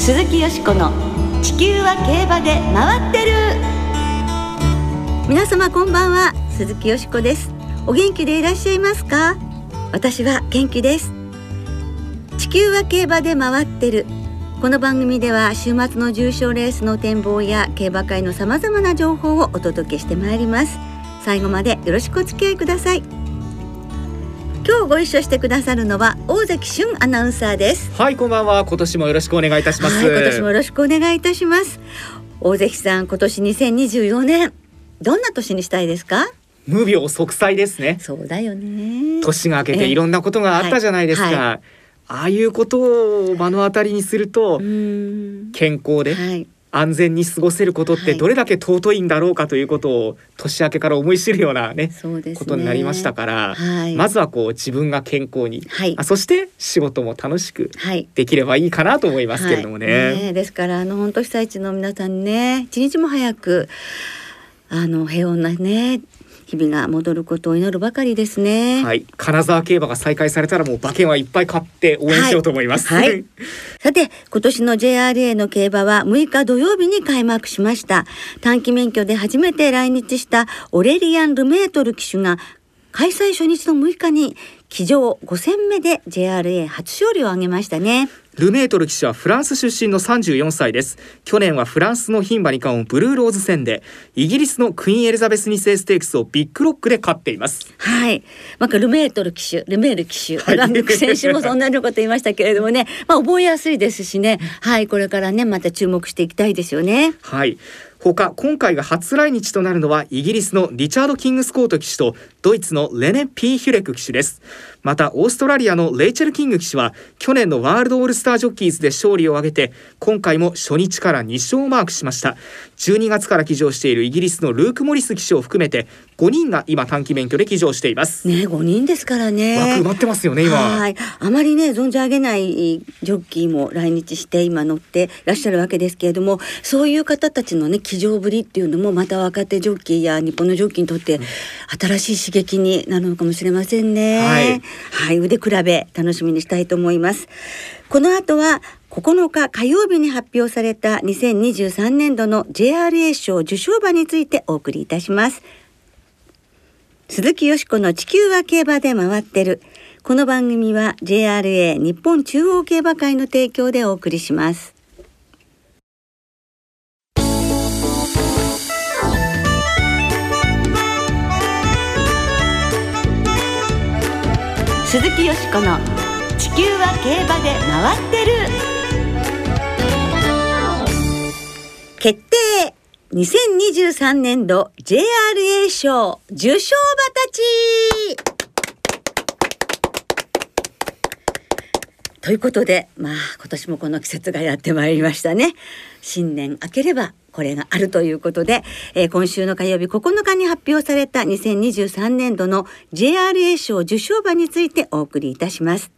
鈴木よしこの地球は競馬で回ってる。皆様こんばんは鈴木よしこです。お元気でいらっしゃいますか？私は元気です。地球は競馬で回ってる。この番組では週末の重賞レースの展望や競馬会のさまざまな情報をお届けしてまいります。最後までよろしくお付き合いください。今日ご一緒してくださるのは大関俊アナウンサーです。はいこんばんは。今年もよろしくお願いいたします、はい、今年もよろしくお願いいたします。大関さん今年2024年どんな年にしたいですか？無病息災ですね。そうだよね。年が明けていろんなことがあったじゃないですか、はいはい、ああいうことを目の当たりにすると健康で、はい安全に過ごせることってどれだけ尊いんだろうかということを年明けから思い知るようなね、ね、ことになりましたから、はい、まずはこう自分が健康に、はい、あそして仕事も楽しくできればいいかなと思いますけれどもね。はい、ねですからあの本当被災地の皆さんね一日も早くあの平穏なね日々が戻ることを祈るばかりですね。はい、金沢競馬が再開されたらもう馬券はいっぱい買って応援しようと思います。はい。はい、さて、今年の JRA の競馬は6日土曜日に開幕しました。短期免許で初めて来日したオレリアン・ルメートル騎手が開催初日の6日に騎乗5戦目で JRA 初勝利を挙げましたね。ルメートル騎手はフランス出身の34歳です。去年はフランスの牝馬二冠をブルーローズ戦でイギリスのクイーンエリザベス2世ステークスをビッグロックで勝っています。はい。まあルメートル騎手ルメール騎手、はい、選手もそんなこと言いましたけれどもね。まあ覚えやすいですしね。はい。これからねまた注目していきたいですよね。はい。他今回が初来日となるのはイギリスのリチャード・キングスコート騎手とドイツのレネ・ピー・ヒュレク騎手です。またオーストラリアのレイチェル・キング騎手は去年のワールドオールスタージョッキーズで勝利を挙げて今回も初日から2勝をマークしました。12月から騎乗しているイギリスのルーク・モリス騎手を含めて5人が今短期免許で騎乗しています。ね5人ですからね。枠埋まってますよね今。はい。あまりね存じ上げないジョッキーも来日して今乗ってらっしゃるわけですけれどもそういう方たちのね騎乗ぶりっていうのもまた若手ジョッキーや日本のジョッキーにとって新しい刺激になるのかもしれませんね、はいはい、腕比べ楽しみにしたいと思います。この後は9日火曜日に発表された2023年度の JRA 賞受賞馬についてお送りいたします。鈴木よしこの地球は競馬で回ってる。この番組は JRA 日本中央競馬会の提供でお送りします。鈴木よしこの「地球は競馬で回ってる」決定。2023年度 JRA 賞受賞馬たち。ということで、まあ今年もこの季節がやってまいりましたね。新年明ければこれがあるということで、えー、今週の火曜日9日に発表された2023年度の JRA 賞受賞馬についてお送りいたします。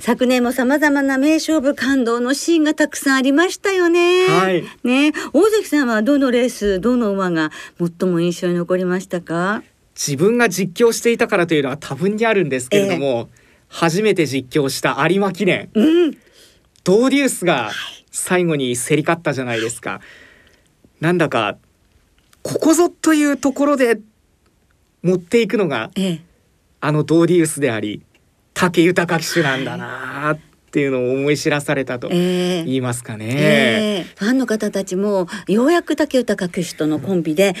昨年も様々な名勝負感動のシーンがたくさんありましたよね。はい。ね、大関さんはどのレース、どの馬が最も印象に残りましたか？自分が実況していたからというのは多分にあるんですけれども、えー初めて実況した有馬記念、うん、ドーデュースが最後に競り勝ったじゃないですか。なんだかここぞというところで持っていくのが、ええ、あのドーデュースであり武豊騎手なんだなっていうのを思い知らされたと言いますかね、えーえ。ー、ファンの方たちもようやく武豊騎手とのコンビで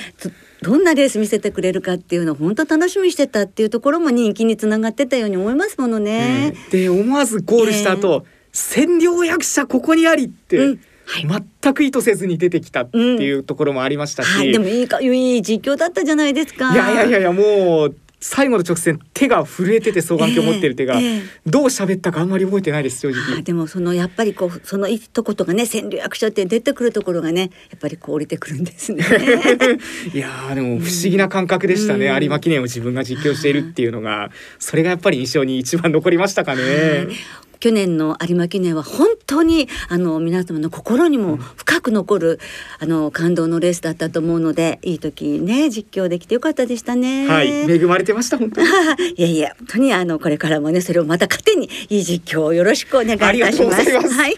どんなレース見せてくれるかっていうのを本当楽しみにしてたっていうところも人気につながってたように思いますものね。うん、で思わずゴールした後、え。ー、占領役者ここにありって、うん。はい、全く意図せずに出てきたっていうところもありましたし、うんはい、でもいいかいい実況だったじゃないですか。いやいやいやもう最後の直線手が震えてて双眼鏡持ってる手が、えーえー、どう喋ったかあんまり覚えてないです正直。でもそのやっぱりこうその一言がね占領役者って出てくるところがねやっぱりこう降りてくるんですね。いやでも不思議な感覚でしたね、うん、有馬記念を自分が実況しているっていうのがそれがやっぱり印象に一番残りましたかね、去年の有馬記念は本当にあの皆様の心にも深く残る、あの感動のレースだったと思うのでいい時ね実況できてよかったでしたね。はい恵まれてました本当に。いやいや本当にあのこれからもねそれをまた糧にいい実況をよろしくお願いいたします。ますはい。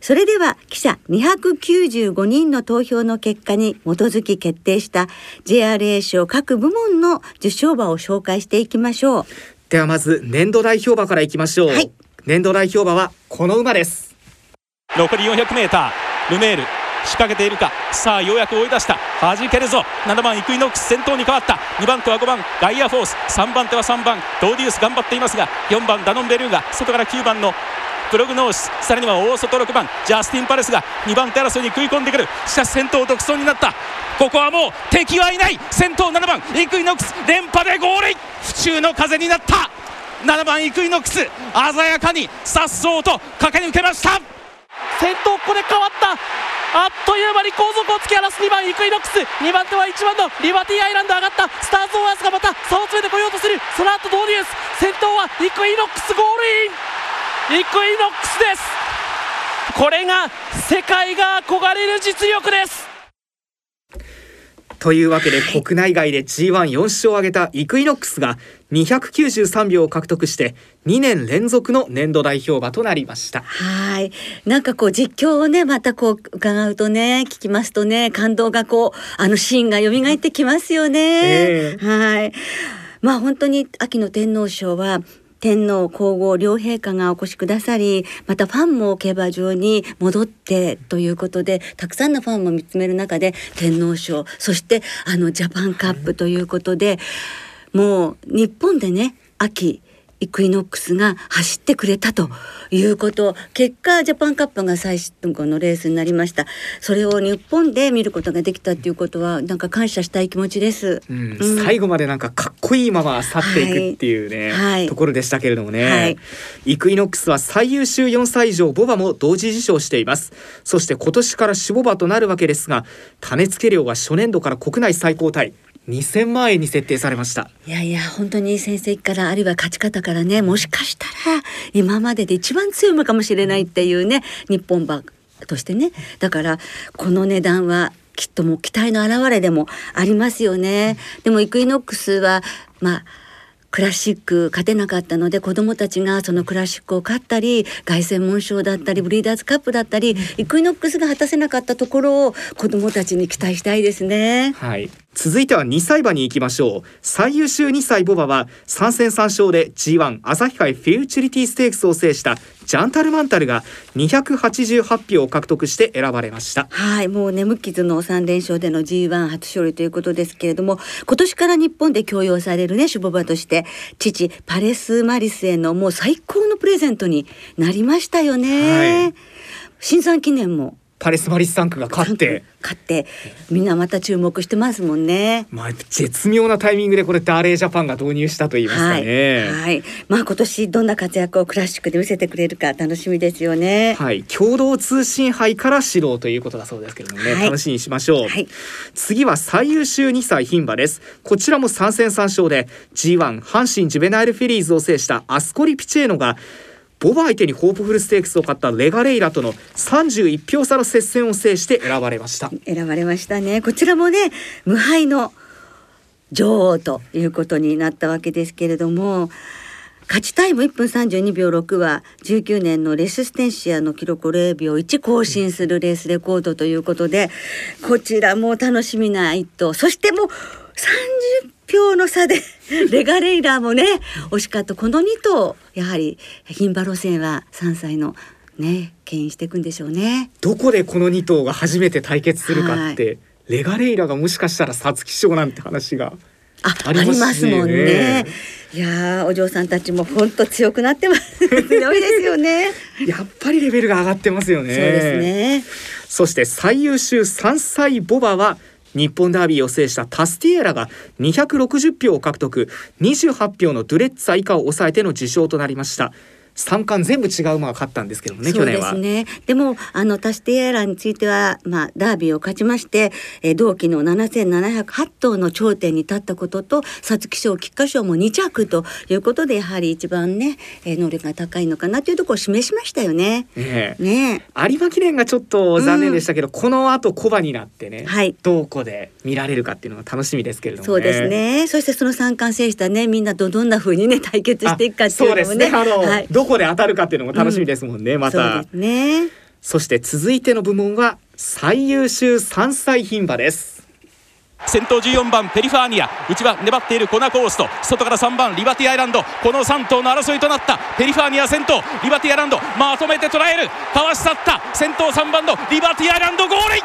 それでは記者295人の投票の結果に基づき決定した JRA 賞各部門の受賞馬を紹介していきましょうではまず年度代表馬からいきましょう、はい、年度代表馬はこの馬です。残り 400m ルメール。仕掛けているか。さあようやく追い出した。弾けるぞ。7番イクイノックス。先頭に変わった。2番手は5番ガイアフォース。3番手は3番ドーディウス頑張っていますが4番ダノンベルーガ。外から9番のプログノーシス。さらには大外6番ジャスティン・パレスが。2番手争いに食い込んでくる。しかし先頭独走になった。ここはもう敵はいない。先頭7番イクイノックス。連覇でゴール府中の風になった。7番イクイノックス鮮やかに颯爽と駆け抜けました。先頭ここで変わった。あっという間に後続を突き放す2番イクイノックス。2番手は1番のリバティアイランド上がった。スターズオンアースがまた差を詰めてこようとする。その後ドウデュース。先頭はイクイノックスゴールイン。イクイノックスです。これが世界が憧れる実力です。というわけで国内外で G14 勝を挙げたイクイノックスが293秒を獲得して2年連続の年度代表馬となりました。はい。なんかこう実況をねまたこう伺うとね聞きますとね感動がこうあのシーンが蘇ってきますよね、えー、はい。まあ本当に秋の天皇賞は天皇皇后両陛下がお越しくださりまたファンも競馬場に戻ってということでたくさんのファンも見つめる中で天皇賞そしてあのジャパンカップということで、もう日本でね秋イクイノックスが走ってくれたということ、結果ジャパンカップが最後のレースになりました。それを日本で見ることができたっていうことはなんか感謝したい気持ちです、うん、うん、最後までなんかかっこいいまま去っていくっていうね、はい、ところでしたけれどもね、はい、イクイノックスは最優秀4歳以上ボバも同時受賞しています。そして今年から種ボバとなるわけですが種付け量は初年度から国内最高タイ2000万円に設定されましたいやいや本当に先生からあるいは勝ち方からねもしかしたら今までで一番強いのかもしれないっていうね日本馬としてねだからこの値段はきっともう期待の表れでもありますよね。でもイクイノックスはまあクラシック勝てなかったので子どもたちがそのクラシックを勝ったり凱旋門賞だったりブリーダーズカップだったりイクイノックスが果たせなかったところを子どもたちに期待したいですね。はい続いては2歳馬に行きましょう。最優秀2歳ボバは3戦3勝で G1 朝日杯フューチュリティステークスを制したジャンタルマンタルが288票を獲得して選ばれました。はいもうね無傷の3連勝での G1 初勝利ということですけれども今年から日本で供用されるねシュボバとして父パレス・マリスへのもう最高のプレゼントになりましたよね、はい、新産記念もパレスマリスタンクが勝って勝ってみんなまた注目してますもんね。まあ絶妙なタイミングでこれダーレージャパンが導入したと言いますかね。はい、はい、まあ今年どんな活躍をクラシックで見せてくれるか楽しみですよね。はい、共同通信杯から指導ということだそうですけれどもね、はい、楽しみにしましょう。はい、次は最優秀2歳牝馬です。こちらも3戦3勝で G1 阪神ジュベナイルフィリーズを制したアスコリピチェーノがボバ相手にホープフルステークスを勝ったレガレイラとの31票差の接戦を制して選ばれました。選ばれましたね。こちらもね無敗の女王ということになったわけですけれども勝ちタイム1分32秒6は19年のレスステンシアの記録を0秒1更新するレースレコードということでこちらも楽しみな一頭そしてもう30票の差で レガレイラーもね惜しかったこの2頭やはり牝馬路線は3歳のね牽引していくんでしょうね。どこでこの2頭が初めて対決するかって、はい、レガレイラがもしかしたら皐月賞なんて話がありますもんね。いやお嬢さんたちも本当強くなってます。強いですよね。やっぱりレベルが上がってますよね。そうですね。そして最優秀3歳ボバは日本ダービーを制したタスティエラが260票を獲得。28票のドゥレッツァ以下を抑えての受賞となりました。三冠全部違う馬が勝ったんですけどね去年は。ね、でもあのタスティエラについては、まあ、ダービーを勝ちまして、えー、同期の7708頭の頂点に立ったことと皐月賞菊花賞も2着ということでやはり一番ね、えー、能力が高いのかなというところを示しましたよね。ねね有馬記念がちょっと残念でしたけど、うん、この後小馬になってね、はい、どこで見られるかっていうのが楽しみですけれども、ね、そうですね。そしてその三冠制したねみんなとどんなふうにね対決していくかっていうのもね。そうですね。あの、はい、どこで当たるかっていうのも楽しみですもんね、うん、また。ね。そして続いての部門は最優秀3歳牝馬です。先頭14番ペリファーニア。内は粘っているコナコースト外から3番リバティアイランド。この3頭の争いとなったペリファーニア先頭。リバティアイランドまとめて捉える。かわし去った。先頭3番のリバティアイランドゴールイン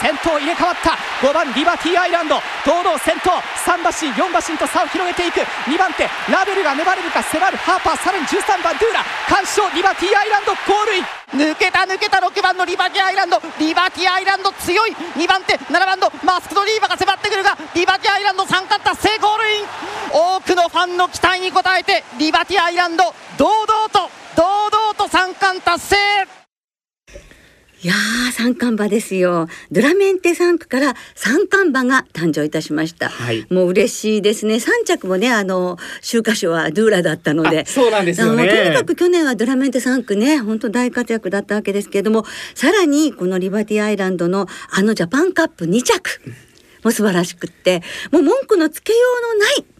先頭入れ替わった5番リバティアイランド堂々先頭3馬身4馬身と差を広げていく2番手ラベルが粘れるか迫るハーパーさらに13番ドゥーラ完勝リバティアイランドゴールイン。抜けた抜けた6番のリバティアイランドリバティアイランド強い2番手7番のマスクドリーバが迫ってくるがリバティアイランド3冠達成ゴールイン。多くのファンの期待に応えてリバティアイランド堂々と堂々と3冠達成。いやー三冠馬ですよ。ドラメンテ3区から三冠馬が誕生いたしました、はい。もう嬉しいですね。3着もねあの秋華賞はドゥーラだったので。あそうなんですよね。とにかく去年はドラメンテ3区ね本当大活躍だったわけですけれどもさらにこのリバティアイランドのあのジャパンカップ2着も素晴らしくってもう文句のつけようのない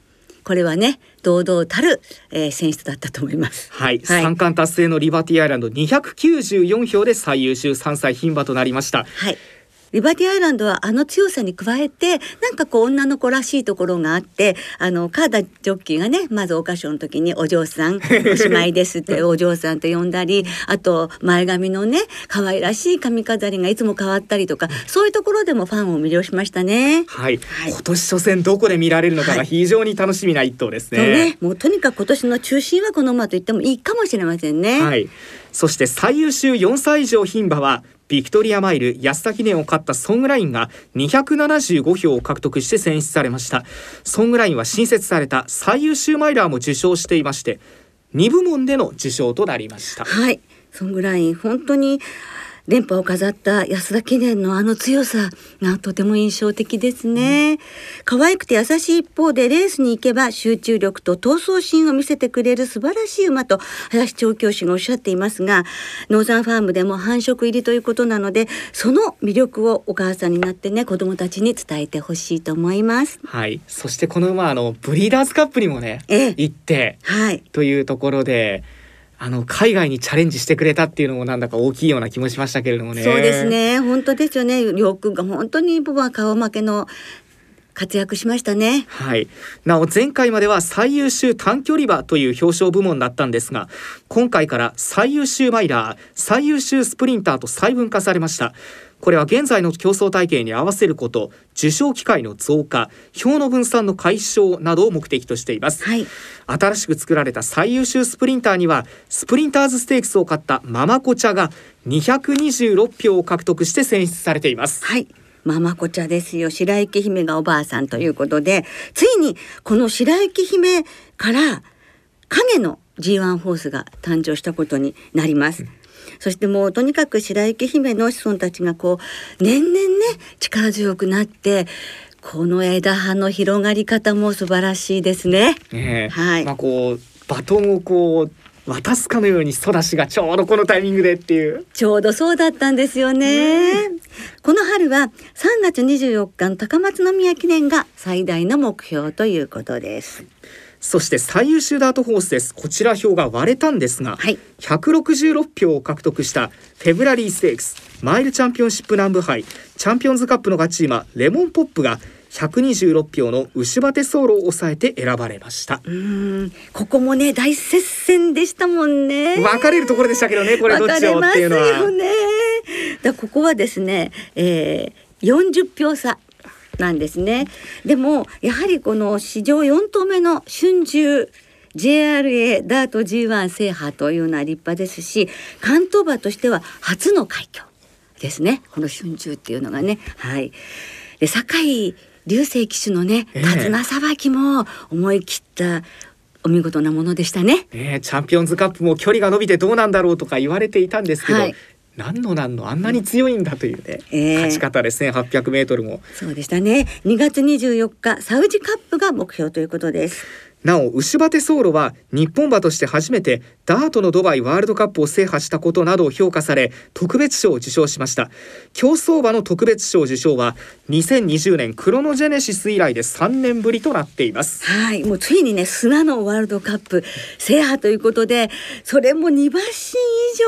これはね堂々たる、えー選出だったと思います。はい、三冠達成のリバティアイランド294票で最優秀3歳牝馬となりましたはい。リバティアイランドはあの強さに加えてなんかこう女の子らしいところがあってあのカーダジョッキーがねまずお菓子の時に「お嬢さんおしまいです」って お嬢さんと呼んだりあと前髪のね可愛らしい髪飾りがいつも変わったりとかそういうところでもファンを魅了しましたね。はい、はい。今年初戦どこで見られるのかがはい。非常に楽しみな一頭ですそうね。ねもうとにかく今年の中心はこの馬と言ってもいいかもしれませんね。はい、そして最優秀4歳以上牝馬はビクトリアマイル安田記念を勝ったソングラインが275票を獲得して選出されました。ソングラインは新設された最優秀マイラーも受賞していまして2部門での受賞となりました。はい、ソングライン本当に連覇を飾った安田記念のあの強さがとても印象的ですね、可愛くて優しい一方でレースに行けば集中力と闘争心を見せてくれる素晴らしい馬と林調教師がおっしゃっていますがノーザンファームでも繁殖入りということなのでその魅力をお母さんになってね子供たちに伝えてほしいと思います。はい。そしてこの馬あのブリーダーズカップにもねええ。行ってはい。というところであの海外にチャレンジしてくれたっていうのもなんだか大きいような気もしましたけれどもね。そうですね。本当ですよね。りょうくんが本当に僕は顔負けの活躍しましたね。はい、なお前回までは最優秀短距離馬という表彰部門だったんですが今回から最優秀マイラー最優秀スプリンターと細分化されましたこれは現在の競争体系に合わせること受賞機会の増加票の分散の解消などを目的としています、はい新しく作られた最優秀スプリンターにはスプリンターズステークスを勝ったママコチャが226票を獲得して選出されていますはい。ママ子茶ですよ。白雪姫がおばあさんということで、ついにこの白雪姫から影の G1 ホースが誕生したことになります。そしてもうとにかく白雪姫の子孫たちがこう年々ね力強くなってこの枝葉の広がり方も素晴らしいですね。ねえはいまあこうバトンをこう渡すかのようにソダシがちょうどこのタイミングでっていうちょうどそうだったんですよね。この春は3月24日の高松宮記念が最大の目標ということです。そして最優秀ダートホースです。こちら票が割れたんですが、はい。166票を獲得したフェブラリーステークスマイルチャンピオンシップ南部杯チャンピオンズカップの勝ち馬レモンポップが126票の牛バテソーロを抑えて選ばれました。うーん。ここもね大接戦でしたもんね。分かれるところでしたけどねこれどっちをっていうのは。よね。だここはですね、えー、40票差なんですね。でもやはりこの史上4頭目の春秋 JRA ダート G1 制覇というのは立派ですし関東馬としては初の快挙ですね。この春秋っていうのがね。はい。で酒井流星騎手のねええ。手綱さばきも思い切ったお見事なものでしたね。ねえチャンピオンズカップも距離が伸びてどうなんだろうとか言われていたんですけど、はい何の何のあんなに強いんだというね、ええ。勝ち方で1800メートルも。そうでしたね。2月24日サウジカップが目標ということです。なお牛バテソーロは日本馬として初めてダートのドバイワールドカップを制覇したことなどを評価され特別賞を受賞しました。競走馬の特別賞受賞は2020年クロノジェネシス以来で3年ぶりとなっています。はい。もうついにね砂のワールドカップ制覇ということでそれも2馬身以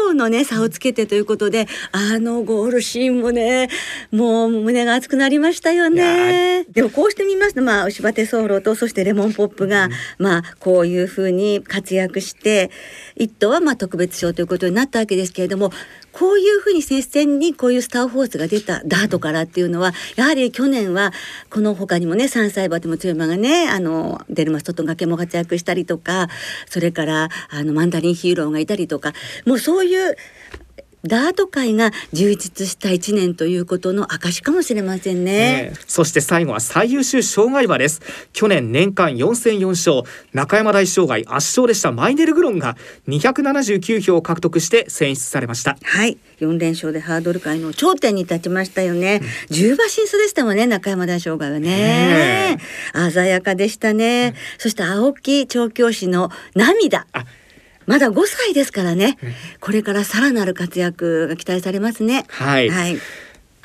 上のね差をつけてということであのゴールシーンもねもう胸が熱くなりましたよね。でもこうしてみますとまあ牛場手ソーとそしてレモンポップが、うん、まあこういうふうに活躍して一頭はまあ特別賞ということになったわけですけれどもこういうふうに接戦にこういうスターフォースが出たダートからっていうのはやはり去年はこの他にもね3歳馬でも強い馬がねあのデルマストと崖も活躍したりとかそれからあのマンダリンヒーローがいたりとかもうそういうダート界が充実した一年ということの証かもしれませんね、ね、そして最後は最優秀障害馬です。去年年間4戦4勝。中山大障害圧勝でした。マイネルグロンが279票を獲得して選出されました。はい。4連勝でハードル界の頂点に立ちましたよね、うん、10馬進出でしたもんね中山大障害はね。鮮やかでしたね、うん、そして青木調教師の涙まだ5歳ですからね、これからさらなる活躍が期待されますね。はい、はい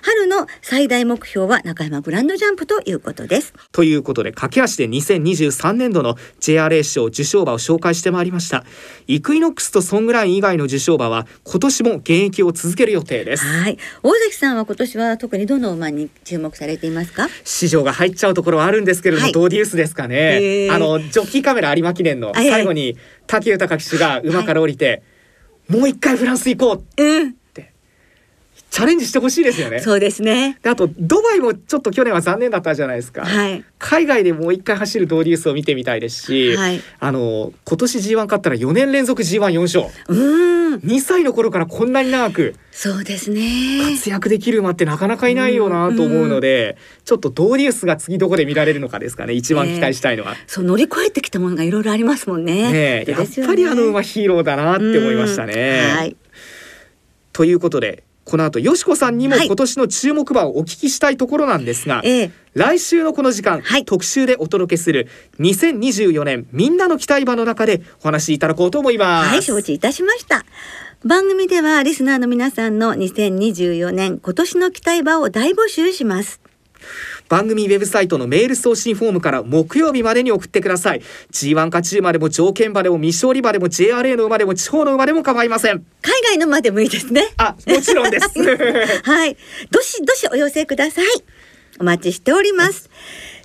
春の最大目標は中山グランドジャンプということです。ということで駆け足で2023年度の JRA 賞受賞馬を紹介してまいりました。イクイノックスとソングライン以外の受賞馬は今年も現役を続ける予定です。はい。大関さんは今年は特にどの馬に注目されていますか？市場が入っちゃうところはあるんですけれども、はい、ドーデュースですかね。あのジョッキーカメラ有馬記念の最後に滝豊騎手が馬から降りて、はい、もう一回フランス行こう、うんチャレンジしてほしいですよね。そうですね。であとドバイもちょっと去年は残念だったじゃないですか。はい、海外でもう一回走るドーデュースを見てみたいですし、はい、あの今年 G1 勝ったら4年連続 G14 勝。うん。2歳の頃からこんなに長くそうですね活躍できる馬ってなかなかいないよなと思うので、ちょっとドーデュースが次どこで見られるのかですかね一番期待したいのは。ね、そう乗り越えてきたものがいろいろありますもんね。ねやっぱりあの馬ヒーローだなって思いましたね。はい。ということでこの後よしこさんにも今年の注目馬をお聞きしたいところなんですが、はい、来週のこの時間、はい、特集でお届けする2024年みんなの期待馬の中でお話しいただこうと思います。はい承知いたしました。番組ではリスナーの皆さんの2024年今年の期待馬を大募集します番組ウェブサイトのメール送信フォームから木曜日までに送ってください。G1 勝ち馬でも条件馬でも未勝利馬でも JRA の馬でも地方の馬でも構いません。海外の馬でもいいですね。あもちろんです。はい。どしどしお寄せください。お待ちしております。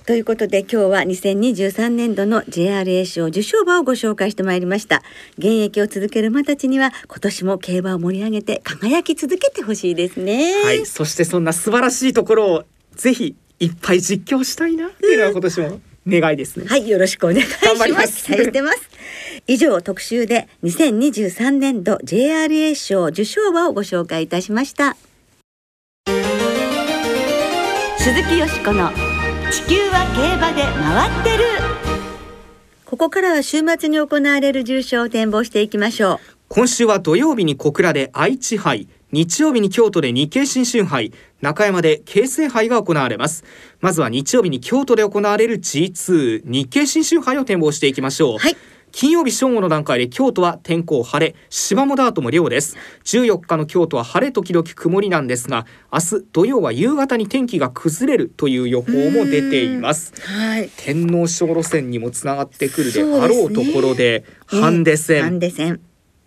ということで今日は2023年度の JRA 賞受賞馬をご紹介してまいりました。現役を続ける馬たちには今年も競馬を盛り上げて輝き続けてほしいですね。はい。そしてそんな素晴らしいところをぜひいっぱい実況したいなっていうのは今年も願いですね。はい、よろしくお願いします。期待してます。以上特集で2023年度 JRA 賞受賞馬をご紹介いたしました。鈴木よしこの地球は競馬で回ってる。ここからは週末に行われる重賞を展望していきましょう。今週は土曜日に小倉で愛知杯、日曜日に京都で日経新春杯、中山で京成杯が行われます。まずは日曜日に京都で行われる G2 日経新春杯を展望していきましょう。はい。金曜日正午の段階で京都は天候晴れ芝もダートも良です。14日の京都は晴れ時々曇りなんですが明日土曜は夕方に天気が崩れるという予報も出ています、はい、天皇賞路線にもつながってくるであろうところで、ね、ハンデ戦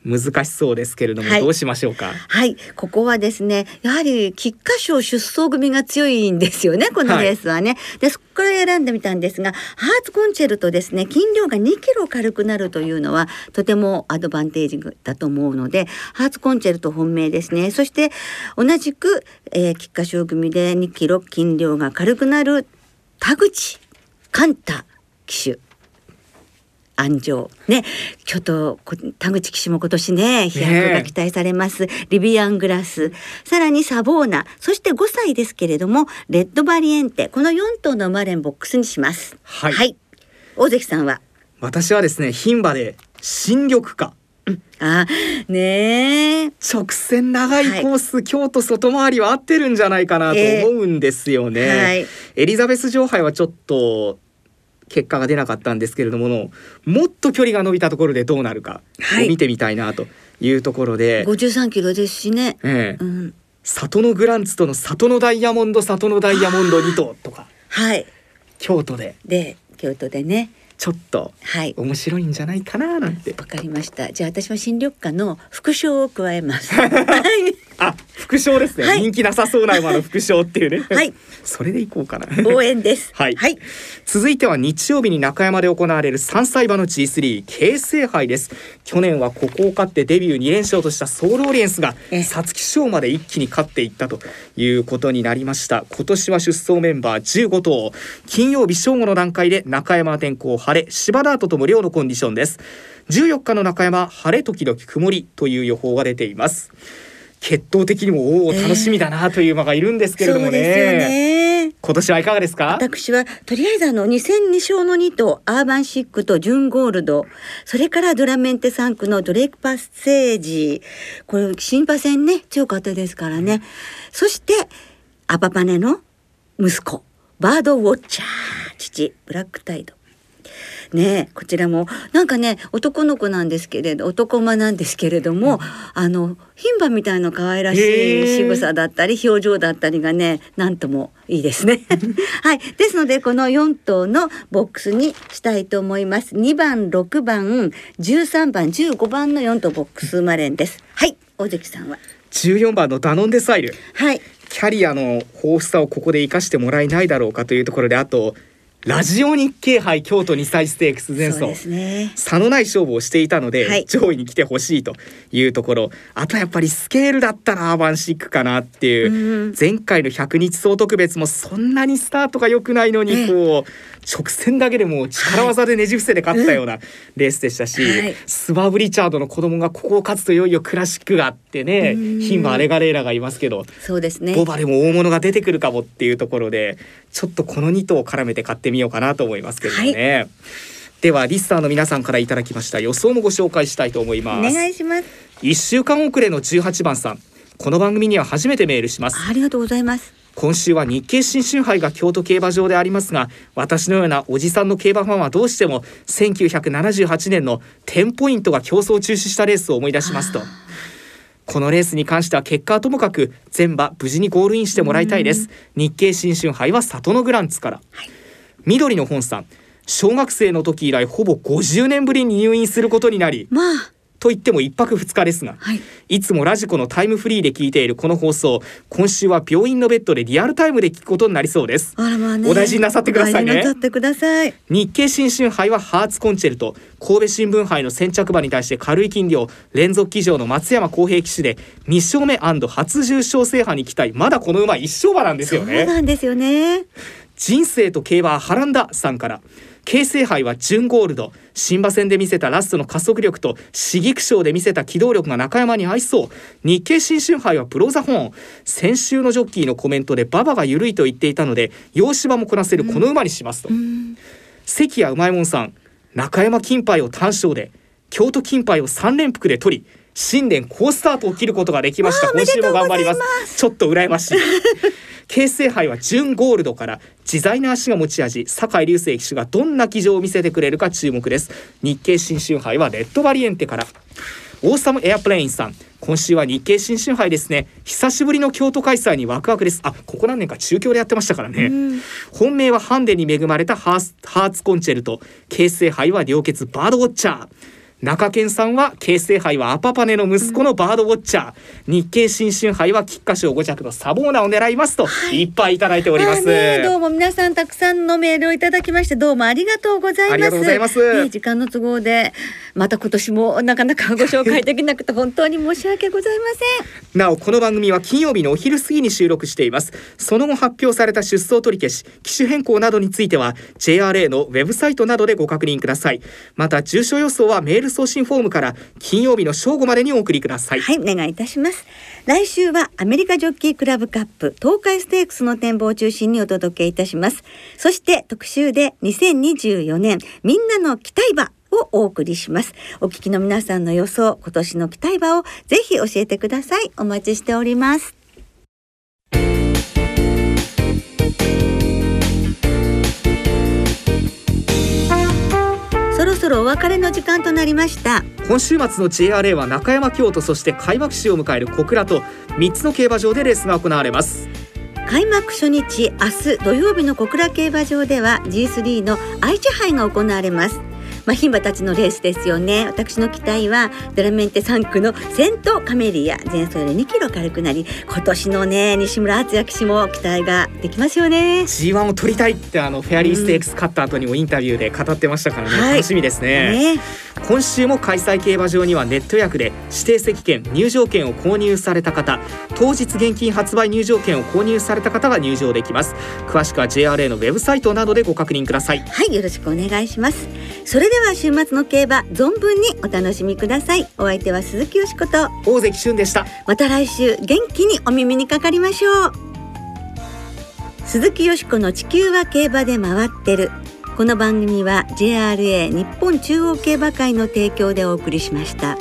難しそうですけれども、はい、どうしましょうか？はい、ここはですね、やはり菊花賞出走組が強いんですよね、このレースはね。はい、で、そこから選んでみたんですが、ハーツコンチェルトですね、斤量が2キロ軽くなるというのは、とてもアドバンテージだと思うので、ハーツコンチェルト本命ですね。そして、同じく、えー、菊花賞組で2キロ斤量が軽くなる田口寛太騎手。安城。ね。ちょっと田口騎手も今年ね飛躍が期待されます、ね、リビアングラス。さらにサボーナ。そして5歳ですけれどもレッドバリエンテ。この4頭の馬連ボックスにします、はい、はい、大関さんは？私はですね牝馬で新緑化あね直線長いコース、はい、京都外回りは合ってるんじゃないかなと思うんですよね、えーはい、エリザベス女王杯はちょっと結果が出なかったんですけれどももっと距離が伸びたところでどうなるかを見てみたいなというところで、はい、53キロですしね、ええ。うん、里のグランツとの里のダイヤモンド里のダイヤモンド2頭とか、はい、京都で。で京都でねちょっとはい。面白いんじゃないかななんて。わかりました。じゃあ私は新緑花の副賞を加えます。は いあ、副賞ですね。はい。人気なさそうな馬の副賞っていうね。はい。それでいこうかな。応援です。はい。はい。続いては日曜日に中山で行われる3歳馬の G3 京成杯です。去年はここを勝ってデビュー2連勝としたソールオリエンスがええ。皐月賞まで一気に勝っていったということになりました。今年は出走メンバー15頭。金曜日正午の段階で中山は天候晴れ芝ダートとも良のコンディションです。14日の中山晴れ時々曇りという予報が出ています。決闘的にもおおええ楽しみだなという馬がいるんですけれどもね,、そうですよね。今年はいかがですか？私はとりあえずあの2002勝の2頭アーバンシックとジュンゴールド。それからドラメンテ3区のドレイクパッセージ。これ新馬戦ね強かったですからね、そしてアパパネの息子バードウォッチャー。父ブラックタイドねえこちらも。なんかね男の子なんですけれど男馬なんですけれども、あの牝馬みたいな可愛らしい仕草だったり表情だったりがねなんともいいですね。はい。ですのでこの4頭のボックスにしたいと思います。2番6番13番15番の4頭ボックス生まれんです。はい。大関さんは？14番のダノンデサイル。はい。キャリアの豊富さをここで生かしてもらえないだろうかというところであとラジオ日経杯京都2歳ステークス前走。ね。差のない勝負をしていたので、はい。上位に来てほしいというところ。あとやっぱりスケールだったらアーバンシックかなっていう、うん前回の100日総特別もそんなにスタートが良くないのええにこう直線だけでもう力技でねじ伏せで勝ったような レースでしたし、はい。スバブ・リチャードの子供がここを勝つといよいよクラシックがあってねうん。牝馬アレガレーラがいますけどそうですね。ボバでも大物が出てくるかもっていうところでちょっとこの2頭を絡めて買ってみようかなと思いますけどもね。ではリスターの皆さんからいただきました予想もご紹介したいと思いおます。願いします。1週間遅れの18番さんこの番組には初めてメールしますありがとうございます。今週は日経新春杯が京都競馬場でありますが私のようなおじさんの競馬ファンはどうしても1978年の10ポイントが競争中止したレースを思い出しますとこのレースに関しては結果はともかく全馬無事にゴールインしてもらいたいです日経新春杯は里のグランツから、緑の本さん小学生の時以来ほぼ50年ぶりに入院することになりまあと言っても一泊二日ですがはい。いつもラジコのタイムフリーで聞いているこの放送今週は病院のベッドでリアルタイムで聞くことになりそうですあらまあね。お大事になさってくださいね。日経新春杯はハーツコンチェルト神戸新聞杯の先着馬に対して軽い金量連続騎乗の松山公平騎手で2勝目初重賞制覇に期待まだこの馬1勝馬なんですよそうねなんですよね。人生と競馬は波乱ださんから。京成杯は準ゴールド。新馬戦で見せたラストの加速力と刺激賞で見せた機動力が中山に合いそう。日経新春杯はプロザホーン。先週のジョッキーのコメントで馬場が緩いと言っていたので洋芝もこなせるこの馬にしますと、うん。関谷うまいもんさん中山金杯を単勝で京都金杯を3連複で取り新年好スタートを切ることができました。今週も頑張ります。ちょっと羨ましい。京成杯は準ゴールドから自在な足が持ち味酒井流星騎手がどんな騎乗を見せてくれるか注目です。日経新春杯はレッドバリエンテから。オーサムエアプレインさん今週は日経新春杯ですね。久しぶりの京都開催にワクワクです。あここ何年か中京でやってましたからね、うん。本命はハンデに恵まれたハースハーツコンチェルト。京成杯は良血バードウォッチャー中堅さんは京成杯はアパパネの息子のバードウォッチャー、日経新春杯は菊花賞5着のサボーナを狙いますと、い、っぱいいただいております、どうも皆さんたくさんのメールをいただきましてどうもありがとうございます。ありがとうございます。ね時間の都合でまた今年もなかなかご紹介できなくて本当に申し訳ございません。なおこの番組は金曜日のお昼過ぎに収録しています。その後発表された出走取り消し機種変更などについては JRA のウェブサイトなどでご確認ください。また重症予想はメール送信フォームから金曜日の正午までにお送りくださいはい、お願いいたします。来週はアメリカジョッキークラブカップ東海ステークスの展望を中心にお届けいたします。そして特集で2024年みんなの期待馬をお送りします。お聞きの皆さんの予想、今年の期待馬をぜひ教えてください。お待ちしております。そろお別れの時間となりました。今週末の JRA は中山京都そして開幕式を迎える小倉と3つの競馬場でレースが行われます開幕初日明日土曜日の小倉競馬場では G3 の愛知杯が行われますまあ、牝馬たちのレースですよね。私の期待はドラメンテ3区の先頭カメリア前走より2キロ軽くなり今年のね西村敦也騎手も期待ができますよね。G1 を取りたいってあのフェアリーステークス勝った後にもインタビューで語ってましたからね、はい。楽しみですね。ね。今週も開催競馬場にはネット役で指定席券入場券を購入された方当日現金発売入場券を購入された方が入場できます。詳しくは JRA のウェブサイトなどでご確認ください。はいよろしくお願いします。それでは週末の競馬存分にお楽しみください。お相手は鈴木よしこと。大関俊でした。また来週元気にお耳にかかりましょう。鈴木よしこの地球は競馬で回ってる。この番組は JRA 日本中央競馬会の提供でお送りしました。